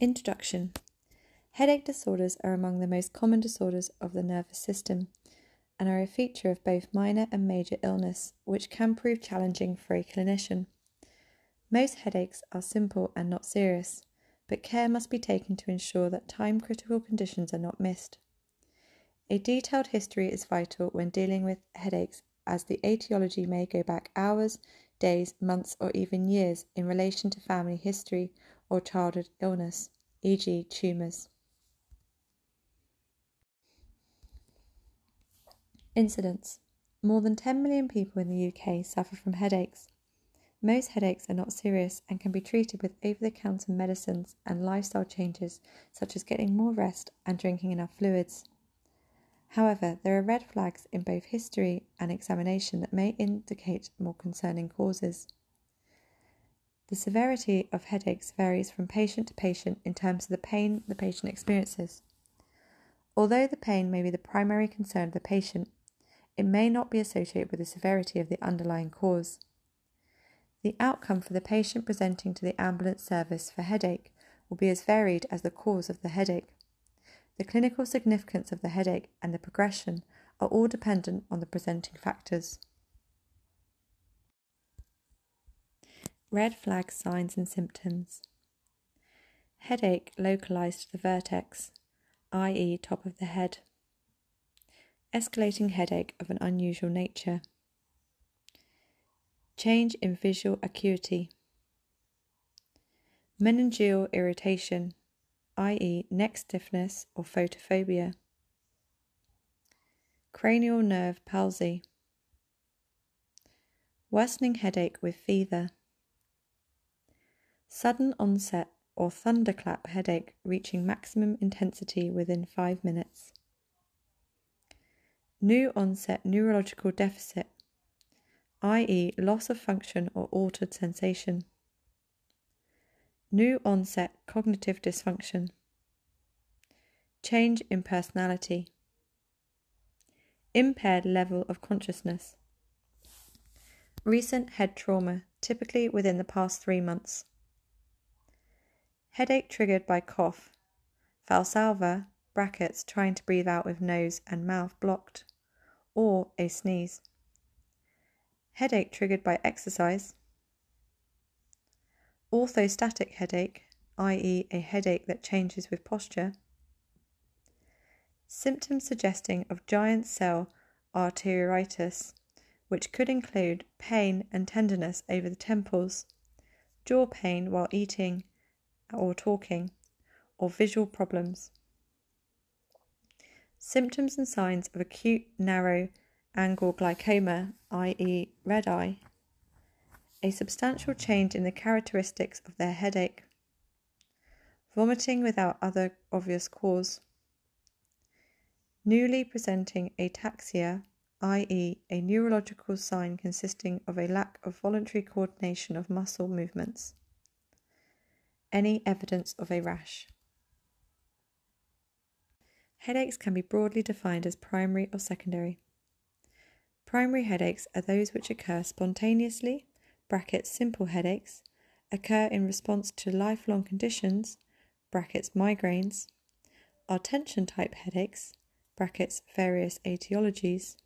Introduction Headache disorders are among the most common disorders of the nervous system and are a feature of both minor and major illness, which can prove challenging for a clinician. Most headaches are simple and not serious, but care must be taken to ensure that time critical conditions are not missed. A detailed history is vital when dealing with headaches, as the etiology may go back hours, days, months, or even years in relation to family history or childhood illness, e.g., tumours. Incidence More than 10 million people in the UK suffer from headaches. Most headaches are not serious and can be treated with over the counter medicines and lifestyle changes, such as getting more rest and drinking enough fluids. However, there are red flags in both history and examination that may indicate more concerning causes. The severity of headaches varies from patient to patient in terms of the pain the patient experiences. Although the pain may be the primary concern of the patient, it may not be associated with the severity of the underlying cause. The outcome for the patient presenting to the ambulance service for headache will be as varied as the cause of the headache. The clinical significance of the headache and the progression are all dependent on the presenting factors. Red flag signs and symptoms. Headache localized to the vertex, i.e., top of the head. Escalating headache of an unusual nature. Change in visual acuity. Meningeal irritation, i.e., neck stiffness or photophobia. Cranial nerve palsy. Worsening headache with fever Sudden onset or thunderclap headache reaching maximum intensity within 5 minutes. New onset neurological deficit, i.e., loss of function or altered sensation. New onset cognitive dysfunction. Change in personality. Impaired level of consciousness. Recent head trauma, typically within the past three months. Headache triggered by cough. Valsalva, brackets, trying to breathe out with nose and mouth blocked, or a sneeze. Headache triggered by exercise. Orthostatic headache, i.e., a headache that changes with posture. Symptoms suggesting of giant cell arteritis, which could include pain and tenderness over the temples, jaw pain while eating or talking, or visual problems. Symptoms and signs of acute narrow angle glaucoma, i.e., red eye, a substantial change in the characteristics of their headache, vomiting without other obvious cause, newly presenting ataxia, i.e., a neurological sign consisting of a lack of voluntary coordination of muscle movements any evidence of a rash. Headaches can be broadly defined as primary or secondary. Primary headaches are those which occur spontaneously, simple headaches, occur in response to lifelong conditions, brackets migraines, are tension type headaches, brackets various etiologies,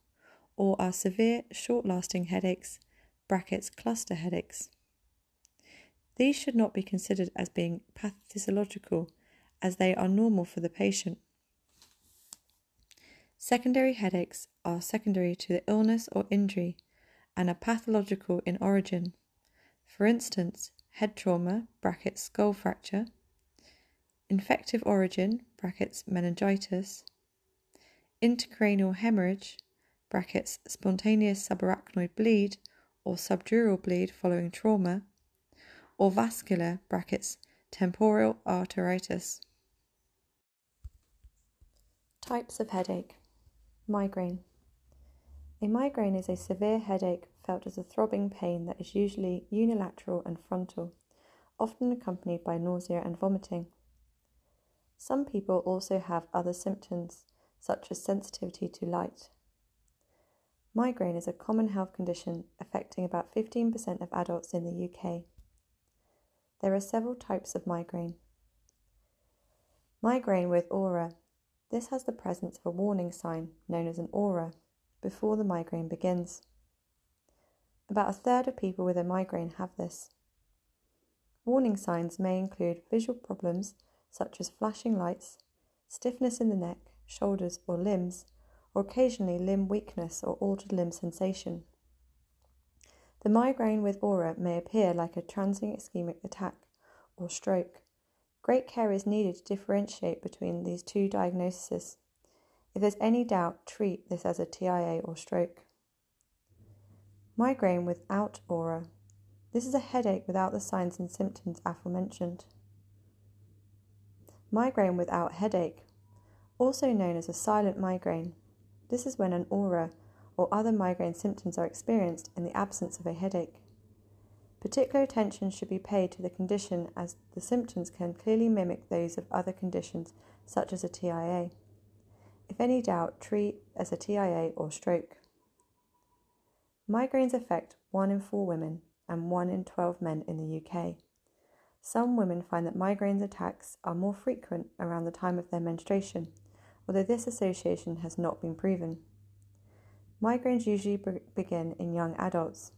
or are severe short lasting headaches, brackets cluster headaches. These should not be considered as being pathological, as they are normal for the patient. Secondary headaches are secondary to the illness or injury and are pathological in origin. For instance, head trauma brackets skull fracture, infective origin brackets meningitis, intracranial hemorrhage brackets spontaneous subarachnoid bleed or subdural bleed following trauma, or vascular brackets temporal arteritis. Types of headache Migraine. A migraine is a severe headache felt as a throbbing pain that is usually unilateral and frontal, often accompanied by nausea and vomiting. Some people also have other symptoms, such as sensitivity to light. Migraine is a common health condition affecting about 15% of adults in the UK. There are several types of migraine. Migraine with aura. This has the presence of a warning sign, known as an aura, before the migraine begins. About a third of people with a migraine have this. Warning signs may include visual problems such as flashing lights, stiffness in the neck, shoulders, or limbs, or occasionally limb weakness or altered limb sensation. The migraine with aura may appear like a transient ischemic attack or stroke. Great care is needed to differentiate between these two diagnoses. If there's any doubt, treat this as a TIA or stroke. Migraine without aura. This is a headache without the signs and symptoms aforementioned. Migraine without headache, also known as a silent migraine. This is when an aura or other migraine symptoms are experienced in the absence of a headache. Particular attention should be paid to the condition as the symptoms can clearly mimic those of other conditions such as a TIA. If any doubt, treat as a TIA or stroke. Migraines affect 1 in 4 women and 1 in 12 men in the UK. Some women find that migraine attacks are more frequent around the time of their menstruation, although this association has not been proven. Migraines usually begin in young adults.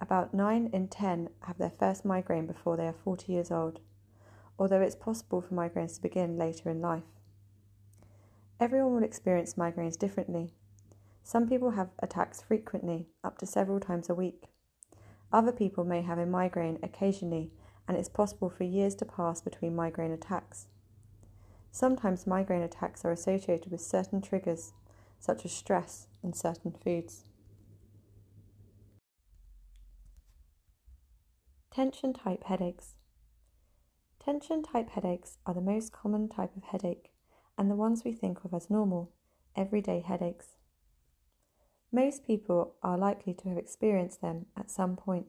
About 9 in 10 have their first migraine before they are 40 years old, although it's possible for migraines to begin later in life. Everyone will experience migraines differently. Some people have attacks frequently, up to several times a week. Other people may have a migraine occasionally, and it's possible for years to pass between migraine attacks. Sometimes migraine attacks are associated with certain triggers, such as stress and certain foods. Tension type headaches. Tension type headaches are the most common type of headache and the ones we think of as normal, everyday headaches. Most people are likely to have experienced them at some point.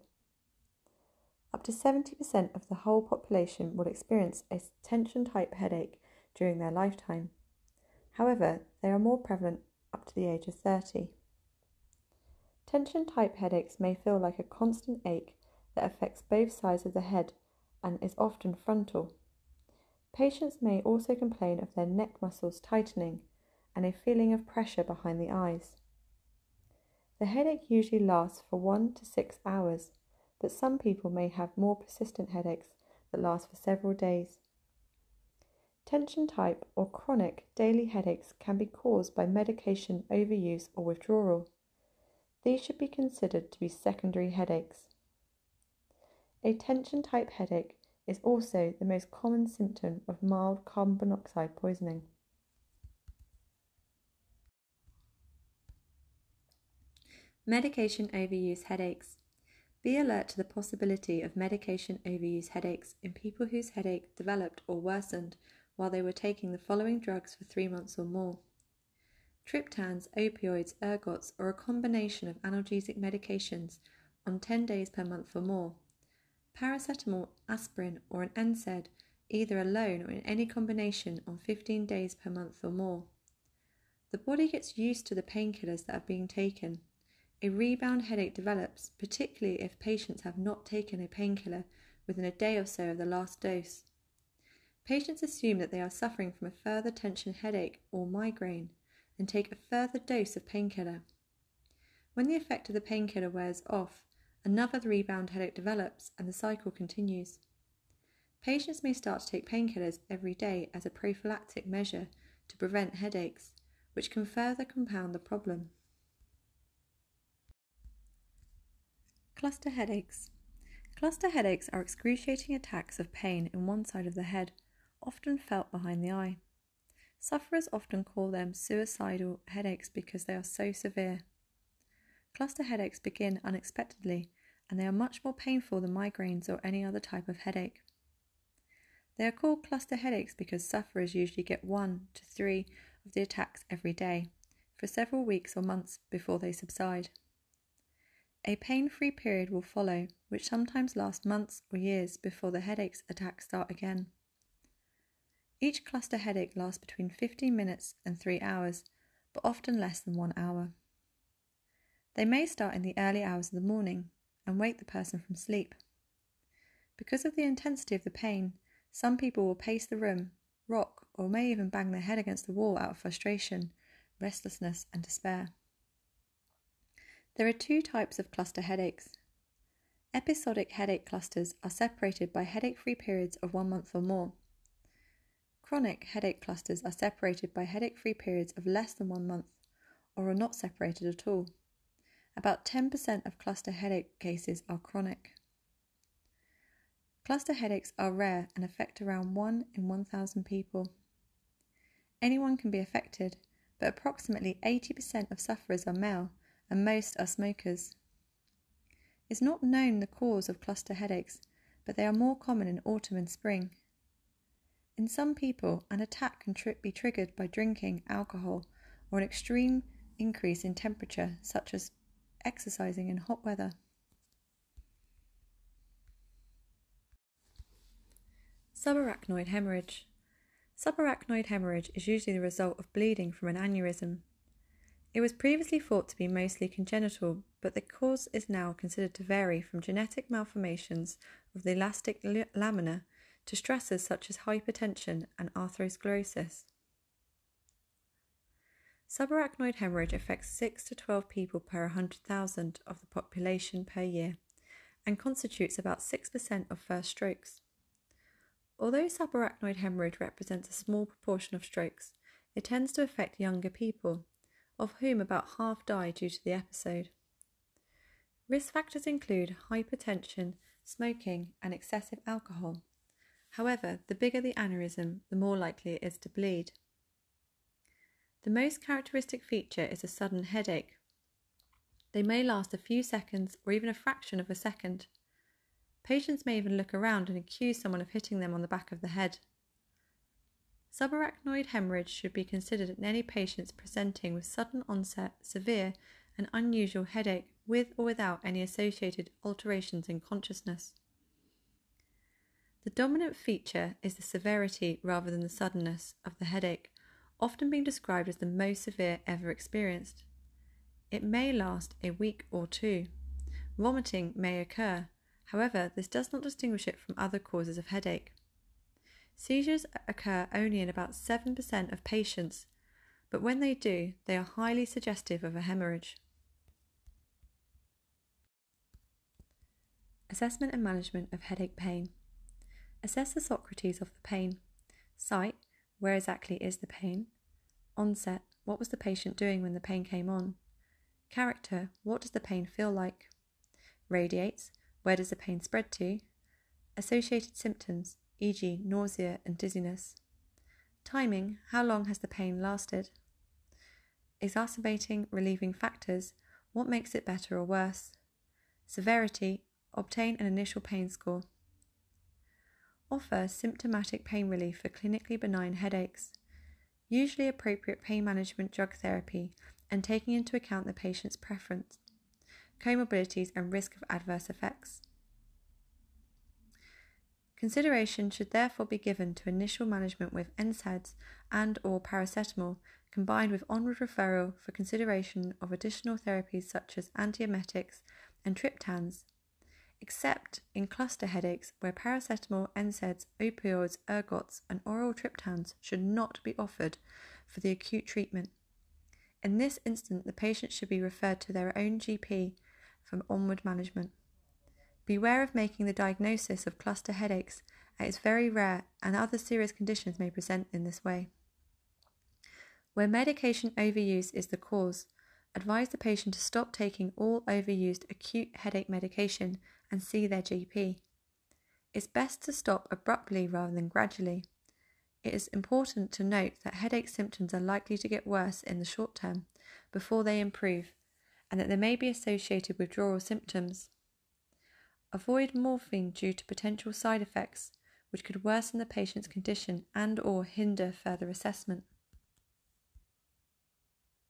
Up to 70% of the whole population will experience a tension type headache during their lifetime. However, they are more prevalent up to the age of 30. Tension type headaches may feel like a constant ache that affects both sides of the head and is often frontal. Patients may also complain of their neck muscles tightening and a feeling of pressure behind the eyes. The headache usually lasts for one to six hours, but some people may have more persistent headaches that last for several days. Tension type or chronic daily headaches can be caused by medication overuse or withdrawal. These should be considered to be secondary headaches. A tension type headache is also the most common symptom of mild carbon monoxide poisoning. Medication overuse headaches. Be alert to the possibility of medication overuse headaches in people whose headache developed or worsened while they were taking the following drugs for three months or more triptans, opioids, ergots, or a combination of analgesic medications on 10 days per month or more paracetamol, aspirin, or an NSAID, either alone or in any combination, on 15 days per month or more. The body gets used to the painkillers that are being taken. A rebound headache develops, particularly if patients have not taken a painkiller within a day or so of the last dose. Patients assume that they are suffering from a further tension headache or migraine and take a further dose of painkiller. When the effect of the painkiller wears off, Another rebound headache develops and the cycle continues. Patients may start to take painkillers every day as a prophylactic measure to prevent headaches, which can further compound the problem. Cluster headaches. Cluster headaches are excruciating attacks of pain in one side of the head, often felt behind the eye. Sufferers often call them suicidal headaches because they are so severe. Cluster headaches begin unexpectedly and they are much more painful than migraines or any other type of headache. They are called cluster headaches because sufferers usually get one to three of the attacks every day for several weeks or months before they subside. A pain free period will follow, which sometimes lasts months or years before the headaches attacks start again. Each cluster headache lasts between 15 minutes and 3 hours, but often less than 1 hour. They may start in the early hours of the morning and wake the person from sleep. Because of the intensity of the pain, some people will pace the room, rock, or may even bang their head against the wall out of frustration, restlessness, and despair. There are two types of cluster headaches. Episodic headache clusters are separated by headache free periods of one month or more. Chronic headache clusters are separated by headache free periods of less than one month or are not separated at all. About 10% of cluster headache cases are chronic. Cluster headaches are rare and affect around 1 in 1,000 people. Anyone can be affected, but approximately 80% of sufferers are male and most are smokers. It's not known the cause of cluster headaches, but they are more common in autumn and spring. In some people, an attack can tri- be triggered by drinking alcohol or an extreme increase in temperature, such as exercising in hot weather. Subarachnoid hemorrhage. Subarachnoid hemorrhage is usually the result of bleeding from an aneurysm. It was previously thought to be mostly congenital, but the cause is now considered to vary from genetic malformations of the elastic lamina to stressors such as hypertension and atherosclerosis. Subarachnoid hemorrhage affects 6 to 12 people per 100,000 of the population per year and constitutes about 6% of first strokes. Although subarachnoid hemorrhage represents a small proportion of strokes, it tends to affect younger people, of whom about half die due to the episode. Risk factors include hypertension, smoking, and excessive alcohol. However, the bigger the aneurysm, the more likely it is to bleed. The most characteristic feature is a sudden headache. They may last a few seconds or even a fraction of a second. Patients may even look around and accuse someone of hitting them on the back of the head. Subarachnoid hemorrhage should be considered in any patients presenting with sudden onset, severe, and unusual headache with or without any associated alterations in consciousness. The dominant feature is the severity rather than the suddenness of the headache, often being described as the most severe ever experienced. It may last a week or two. Vomiting may occur, However, this does not distinguish it from other causes of headache. Seizures occur only in about 7% of patients, but when they do, they are highly suggestive of a hemorrhage. Assessment and management of headache pain. Assess the Socrates of the pain. Site, where exactly is the pain? Onset, what was the patient doing when the pain came on? Character, what does the pain feel like? Radiates, where does the pain spread to? Associated symptoms, e.g., nausea and dizziness. Timing, how long has the pain lasted? Exacerbating, relieving factors, what makes it better or worse? Severity, obtain an initial pain score. Offer symptomatic pain relief for clinically benign headaches. Usually appropriate pain management drug therapy and taking into account the patient's preference comorbidities, and risk of adverse effects. Consideration should therefore be given to initial management with NSAIDs and or paracetamol combined with onward referral for consideration of additional therapies such as antiemetics and triptans, except in cluster headaches where paracetamol, NSAIDs, opioids, ergots, and oral triptans should not be offered for the acute treatment. In this instance, the patient should be referred to their own GP from onward management. Beware of making the diagnosis of cluster headaches, as it's very rare and other serious conditions may present in this way. Where medication overuse is the cause, advise the patient to stop taking all overused acute headache medication and see their GP. It's best to stop abruptly rather than gradually. It is important to note that headache symptoms are likely to get worse in the short term before they improve and that they may be associated with withdrawal symptoms. Avoid morphine due to potential side effects which could worsen the patient's condition and or hinder further assessment.